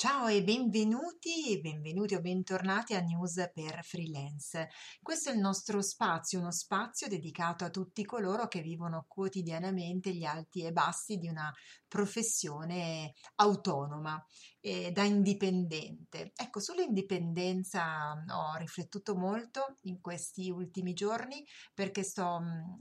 Ciao e benvenuti, benvenuti o bentornati a News per Freelance. Questo è il nostro spazio, uno spazio dedicato a tutti coloro che vivono quotidianamente gli alti e bassi di una professione autonoma e da indipendente. Ecco, sull'indipendenza ho riflettuto molto in questi ultimi giorni perché sto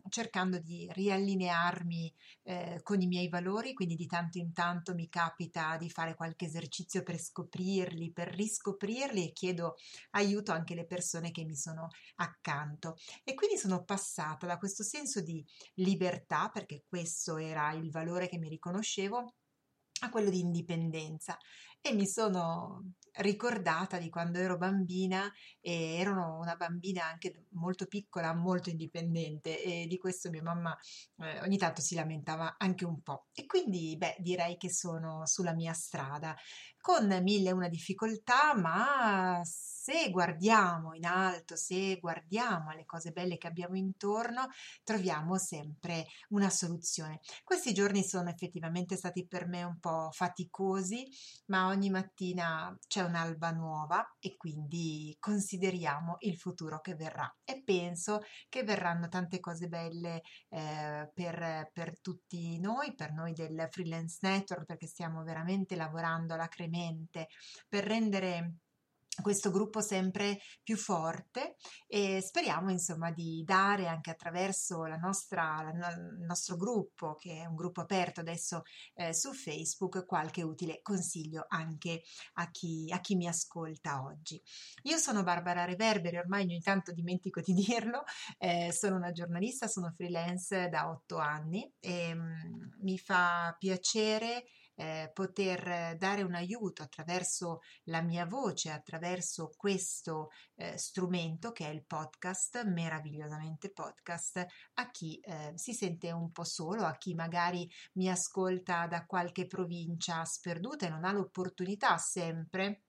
cercando di riallinearmi eh, con i miei valori, quindi di tanto in tanto mi capita di fare qualche esercizio per scoprirli, per riscoprirli e chiedo aiuto anche alle persone che mi sono accanto. E quindi sono passata da questo senso di libertà, perché questo era il valore che mi riconoscevo, a quello di indipendenza e mi sono ricordata di quando ero bambina e ero una bambina anche molto piccola, molto indipendente e di questo mia mamma eh, ogni tanto si lamentava anche un po'. E quindi, beh, direi che sono sulla mia strada con mille e una difficoltà, ma se guardiamo in alto, se guardiamo alle cose belle che abbiamo intorno, troviamo sempre una soluzione. Questi giorni sono effettivamente stati per me un po' faticosi, ma ogni mattina c'è un'alba nuova e quindi consideriamo il futuro che verrà e penso che verranno tante cose belle eh, per, per tutti noi, per noi del freelance network, perché stiamo veramente lavorando alacremente per rendere questo gruppo sempre più forte e speriamo insomma di dare anche attraverso la nostra, la, il nostro gruppo che è un gruppo aperto adesso eh, su Facebook qualche utile consiglio anche a chi, a chi mi ascolta oggi. Io sono Barbara Reverberi, ormai ogni tanto dimentico di dirlo, eh, sono una giornalista, sono freelance da otto anni e mh, mm, mi fa piacere eh, poter dare un aiuto attraverso la mia voce, attraverso questo eh, strumento che è il podcast, meravigliosamente podcast, a chi eh, si sente un po' solo, a chi magari mi ascolta da qualche provincia sperduta e non ha l'opportunità sempre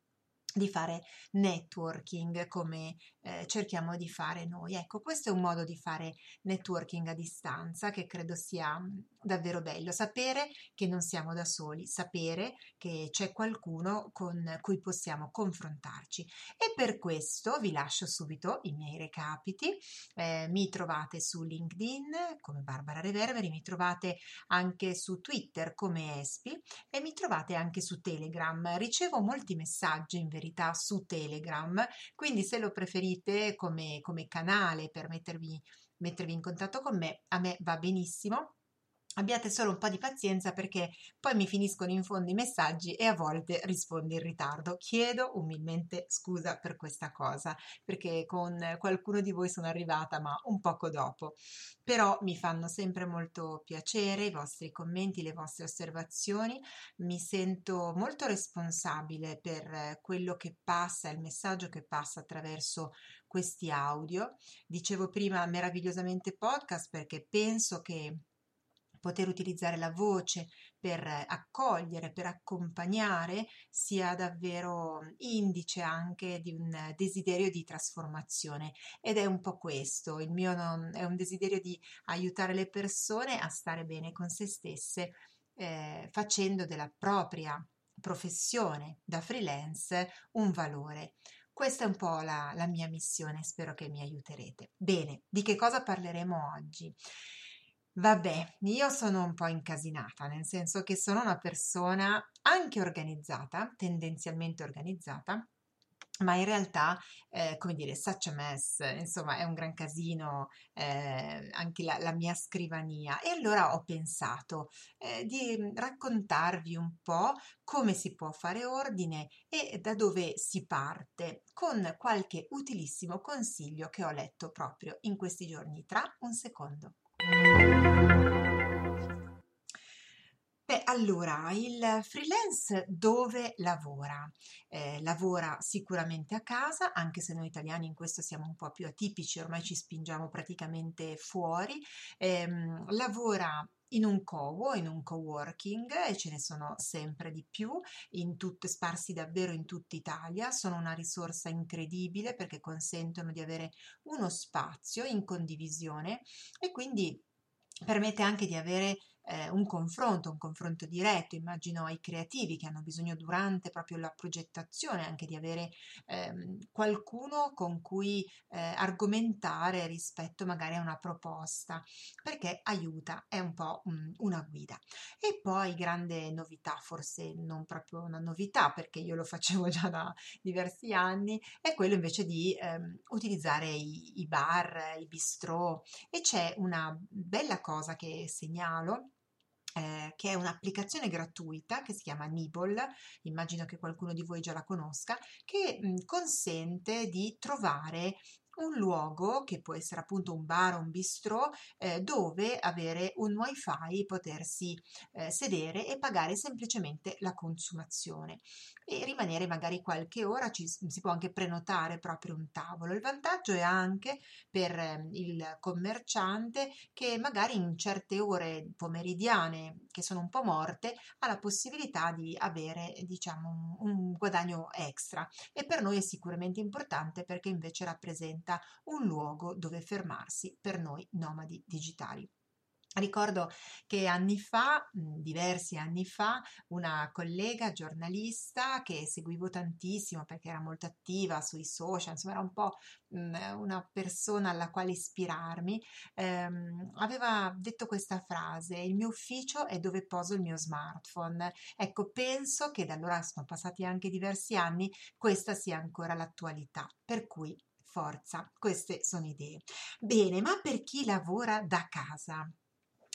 di fare networking come eh, cerchiamo di fare noi. Ecco, questo è un modo di fare networking a distanza che credo sia davvero bello, sapere che non siamo da soli, sapere che c'è qualcuno con cui possiamo confrontarci. E per questo vi lascio subito i miei recapiti. Eh, mi trovate su LinkedIn come Barbara Reverberi, mi trovate anche su Twitter come Espi e mi trovate anche su Telegram. Ricevo molti messaggi in verità su Telegram, quindi se lo preferite come, come canale per mettervi, mettervi in contatto con me, a me va benissimo Abbiate solo un po' di pazienza perché poi mi finiscono in fondo i messaggi e a volte rispondo in ritardo. Chiedo umilmente scusa per questa cosa perché con qualcuno di voi sono arrivata ma un poco dopo. Però mi fanno sempre molto piacere i vostri commenti, le vostre osservazioni. Mi sento molto responsabile per quello che passa, il messaggio che passa attraverso questi audio. Dicevo prima meravigliosamente podcast perché penso che poter utilizzare la voce per accogliere, per accompagnare, sia davvero indice anche di un desiderio di trasformazione. Ed è un po' questo, il mio non, è un desiderio di aiutare le persone a stare bene con se stesse, eh, facendo della propria professione da freelance un valore. Questa è un po' la, la mia missione, spero che mi aiuterete. Bene, di che cosa parleremo oggi? Vabbè, io sono un po' incasinata, nel senso che sono una persona anche organizzata, tendenzialmente organizzata, ma in realtà, eh, come dire, such a mess, insomma, è un gran casino eh, anche la, la, mia scrivania. E allora ho pensato eh, di raccontarvi un po' come si può fare ordine e da dove si parte, con qualche utilissimo consiglio che ho letto proprio in questi giorni. Tra un secondo. Allora, il freelance dove lavora? Eh, lavora sicuramente a casa, anche se noi italiani in questo siamo un po' più atipici, ormai ci spingiamo praticamente fuori. Eh, lavora in un co in un coworking e ce ne sono sempre di più, in tutte, sparsi davvero in tutta Italia, sono una risorsa incredibile perché consentono di avere uno spazio in condivisione e quindi permette anche di avere eh, un confronto, un confronto diretto, immagino ai creativi che hanno bisogno durante proprio la progettazione anche di avere ehm, qualcuno con cui eh, argomentare rispetto magari a una proposta, perché aiuta, è un po' um, una guida. E poi grande novità, forse non proprio una novità perché io lo facevo già da diversi anni, è quello invece di ehm, utilizzare i, i bar, i bistrò e c'è una bella cosa che segnalo eh, che è un'applicazione gratuita che si chiama Nibble, immagino che qualcuno di voi già la conosca, che mh, consente di trovare un luogo che può essere appunto un bar o un bistrò eh, dove avere un wifi, potersi eh, sedere e pagare semplicemente la consumazione e rimanere magari qualche ora, ci, si può anche prenotare proprio un tavolo. Il vantaggio è anche per eh, il commerciante che magari in certe ore pomeridiane che sono un po' morte ha la possibilità di avere diciamo un, un guadagno extra e per noi è sicuramente importante perché invece rappresenta un luogo dove fermarsi per noi nomadi digitali. Ricordo che anni fa, diversi anni fa, una collega giornalista che seguivo tantissimo perché era molto attiva sui social, insomma era un po' una persona alla quale ispirarmi, ehm, aveva detto questa frase, il mio ufficio è dove poso il mio smartphone. Ecco, penso che da allora sono passati anche diversi anni, questa sia ancora l'attualità, per cui forza, queste sono idee. Bene, ma per chi lavora da casa?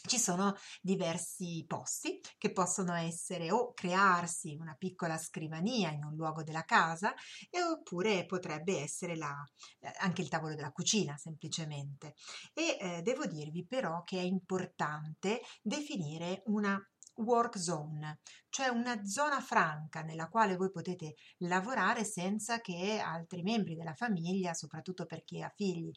Ci sono diversi posti che possono essere o crearsi una piccola scrivania in un luogo della casa e oppure potrebbe essere la, eh, anche il tavolo della cucina semplicemente. E eh, devo dirvi però che è importante definire una work zone, cioè una zona franca nella quale voi potete lavorare senza che altri membri della famiglia, soprattutto per chi ha figli,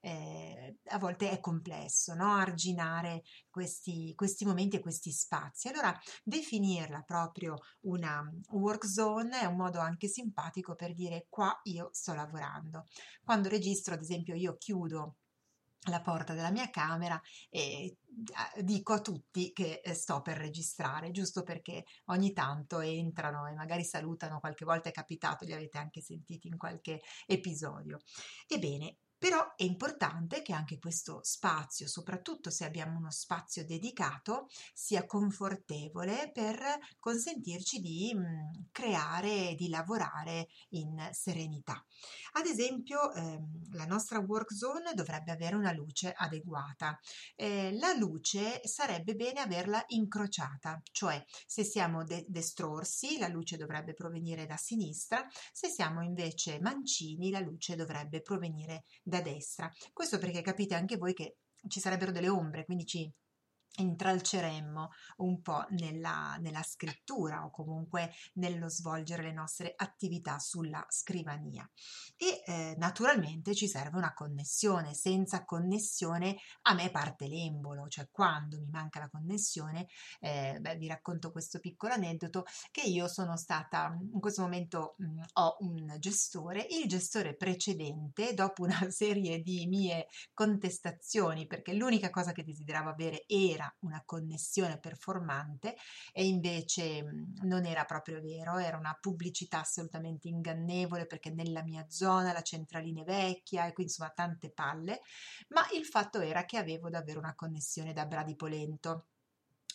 eh, a volte è complesso no? arginare questi, questi momenti e questi spazi. Allora definirla proprio una work zone è un modo anche simpatico per dire qua io sto lavorando. Quando registro, ad esempio, io chiudo la porta della mia camera e dico a tutti che eh, sto per registrare, giusto perché ogni tanto entrano e magari salutano, qualche volta è capitato, li avete anche sentiti in qualche episodio. Ebbene, però è importante che anche questo spazio, soprattutto se abbiamo uno spazio dedicato, sia confortevole per consentirci di mh, creare, di lavorare in serenità. Ad esempio, ehm, la nostra work zone dovrebbe avere una luce adeguata. Eh, la luce sarebbe bene averla incrociata, cioè se siamo de- destrorsi la luce dovrebbe provenire da sinistra, se siamo invece mancini la luce dovrebbe provenire da da destra. Questo perché capite anche voi che ci sarebbero delle ombre, quindi ci intralceremmo un po' nella, nella, scrittura o comunque nello svolgere le nostre attività sulla scrivania. E eh, naturalmente ci serve una connessione, senza connessione a me parte l'embolo, cioè quando mi manca la connessione, eh, beh, vi racconto questo piccolo aneddoto che io sono stata, in questo momento mh, ho un gestore, il gestore precedente, dopo una serie di mie contestazioni, perché l'unica cosa che desideravo avere era era una connessione performante e invece mhmm, non era proprio vero, era una pubblicità assolutamente ingannevole perché nella mia zona la centralina è vecchia e quindi insomma tante palle, ma il fatto era che avevo davvero una connessione da Bradipolento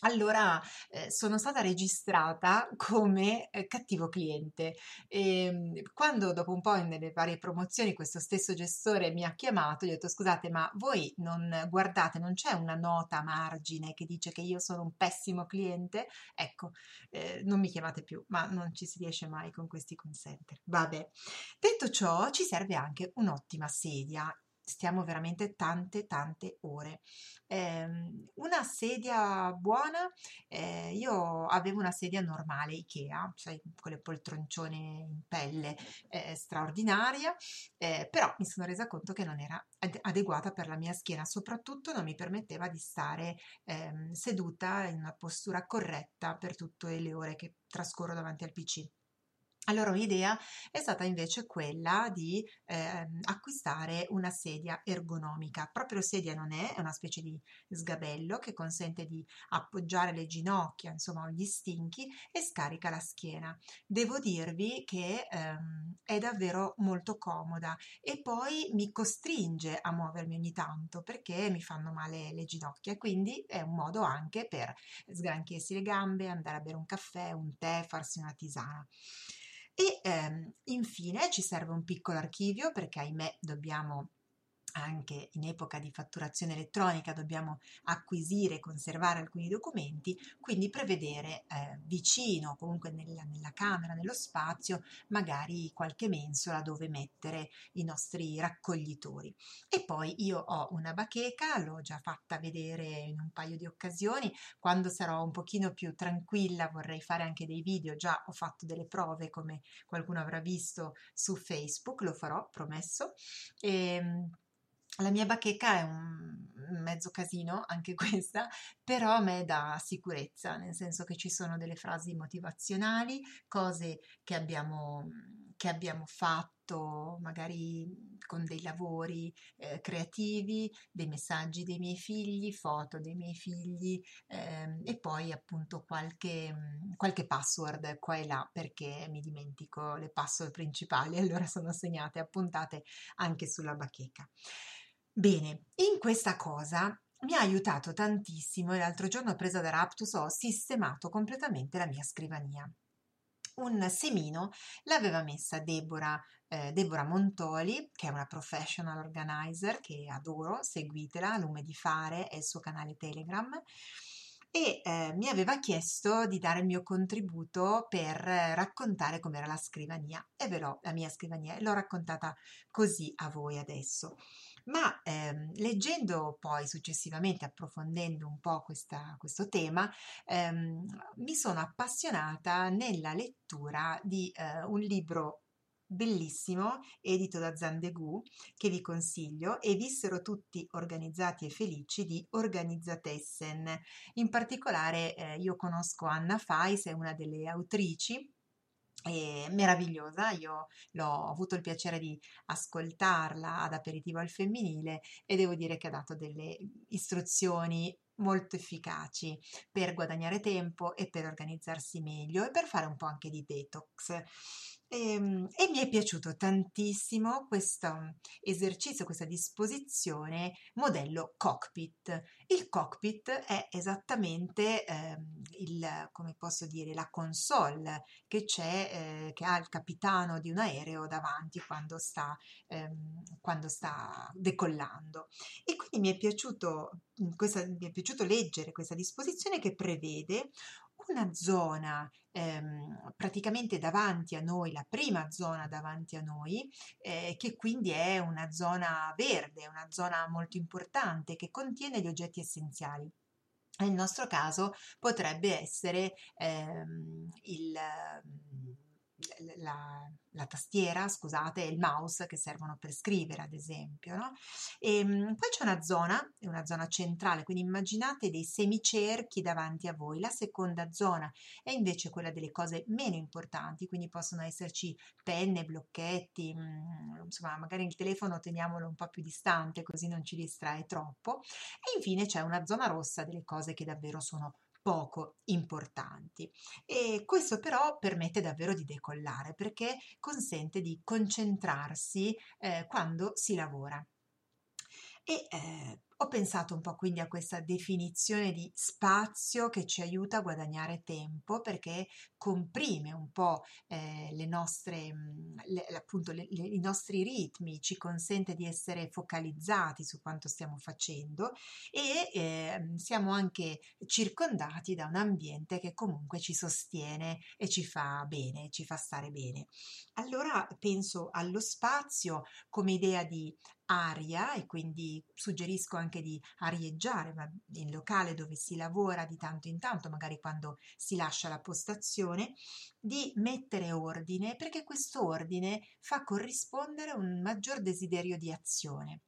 allora eh, sono stata registrata come eh, cattivo cliente. E ehm, quando dopo un po' nelle varie promozioni questo stesso gestore mi ha chiamato gli ho detto scusate ma voi non guardate non c'è una nota a margine che dice che io sono un pessimo cliente? Ecco eh, non mi chiamate più ma non ci si riesce mai con questi consenter. Vabbè. Detto ciò ci serve anche un'ottima sedia stiamo veramente tante tante ore. Eh, una sedia buona, eh, io avevo una sedia normale Ikea, cioè con le poltroncione in pelle eh, straordinaria, eh, però mi sono resa conto che non era ad- adeguata per la mia schiena, soprattutto non mi permetteva di stare ehm, seduta in una postura corretta per tutte le ore che trascorro davanti al PC. Allora un'idea è stata invece quella di eh, acquistare una sedia ergonomica. Proprio sedia non è, è una specie di sgabello che consente di appoggiare le ginocchia, insomma gli stinchi e scarica la schiena. Devo dirvi che ehm, è davvero molto comoda e poi mi costringe a muovermi ogni tanto perché mi fanno male le ginocchia, quindi è un modo anche per sgranchirsi le gambe, andare a bere un caffè, un tè, farsi una tisana. E ehm, infine ci serve un piccolo archivio perché ahimè dobbiamo anche in epoca di fatturazione elettronica dobbiamo acquisire e conservare alcuni documenti, quindi prevedere eh, vicino, comunque nella, nella, camera, nello spazio, magari qualche mensola dove mettere i nostri raccoglitori. E poi io ho una bacheca, l'ho già fatta vedere in un paio di occasioni, quando sarò un pochino più tranquilla vorrei fare anche dei video, già ho fatto delle prove come qualcuno avrà visto su Facebook, lo farò, promesso. E, ehm, la mia bacheca è un mezzo casino, anche questa, però a me dà sicurezza, nel senso che ci sono delle frasi motivazionali, cose che abbiamo, che abbiamo fatto magari con dei lavori eh, creativi, dei messaggi dei miei figli, foto dei miei figli eh, e poi appunto qualche, qualche password qua e là perché mi dimentico le password principali, allora sono segnate, appuntate anche sulla bacheca. Bene, in questa cosa mi ha aiutato tantissimo e l'altro giorno presa da Raptus ho sistemato completamente la mia scrivania. Un semino l'aveva messa Deborah, eh, Deborah Montoli, che è una professional organizer che adoro, seguitela, Lume di Fare è il suo canale Telegram e eh, mi aveva chiesto di dare il mio contributo per raccontare com'era la scrivania e ve l'ho, la mia scrivania, l'ho raccontata così a voi adesso ma ehm, leggendo poi successivamente, approfondendo un po' questa, questo tema, ehm, mi sono appassionata nella lettura di eh, un libro bellissimo, edito da Zandegu, che vi consiglio, e vissero tutti organizzati e felici di Organizzatessen. In particolare eh, io conosco Anna Fais, è una delle autrici meravigliosa, io l'ho avuto il piacere di ascoltarla ad aperitivo al femminile e devo dire che ha dato delle istruzioni molto efficaci per guadagnare tempo e per organizzarsi meglio e per fare un po' anche di detox. E, ehm, e, mi è piaciuto tantissimo questo esercizio, questa disposizione modello cockpit. Il cockpit è esattamente eh, il, come posso dire, la console che c'è, eh, che ha il capitano di un aereo davanti quando sta, ehm, quando sta decollando. E quindi mi è, piaciuto, questa, mi è piaciuto leggere questa disposizione che prevede una zona ehm, praticamente davanti a noi, la prima zona davanti a noi, eh, che quindi è una zona verde, una zona molto importante che contiene gli oggetti essenziali. Nel nostro caso potrebbe essere ehm, il la, la, tastiera, scusate, e il mouse che servono per scrivere, ad esempio. No? E, ehm, poi c'è una zona, una zona centrale, quindi immaginate dei semicerchi davanti a voi. La seconda zona è invece quella delle cose meno importanti, quindi possono esserci penne, blocchetti, mh, mm, insomma, magari il telefono teniamolo un po' più distante così non ci distrae troppo. E infine c'è una zona rossa delle cose che davvero sono poco importanti. E questo però permette davvero di decollare perché consente di concentrarsi eh, quando si lavora. E eh, ho pensato un po' quindi a questa definizione di spazio che ci aiuta a guadagnare tempo perché comprime un po' eh, le nostre, mm, le, appunto le, le, i nostri ritmi, ci consente di essere focalizzati su quanto stiamo facendo e eh, siamo anche circondati da un ambiente che comunque ci sostiene e ci fa bene, ci fa stare bene. Allora penso allo spazio come idea di aria e quindi suggerisco anche di arieggiare in locale dove si lavora di tanto in tanto, magari quando si lascia la postazione, di mettere ordine perché questo ordine fa corrispondere un maggior desiderio di azione.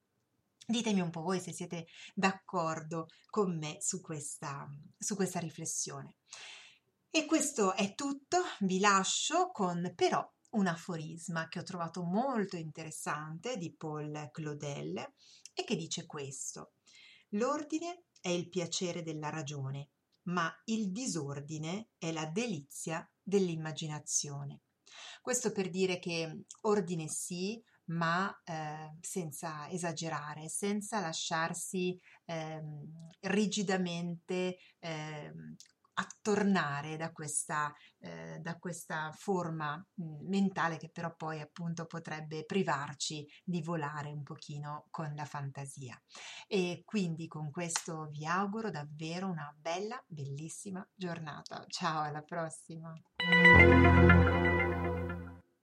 Ditemi un po' voi se siete d'accordo con me su questa, su questa riflessione. E questo è tutto, vi lascio con però un aforisma che ho trovato molto interessante di Paul Claudel e che dice questo. L'ordine è il piacere della ragione, ma il disordine è la delizia dell'immaginazione. Questo per dire che ordine sì, ma eh, senza esagerare, senza lasciarsi eh, rigidamente eh, attornare da questa, eh, da questa forma mh, mentale che però poi appunto potrebbe privarci di volare un pochino con la fantasia. E quindi con questo vi auguro davvero una bella, bellissima giornata. Ciao, alla prossima!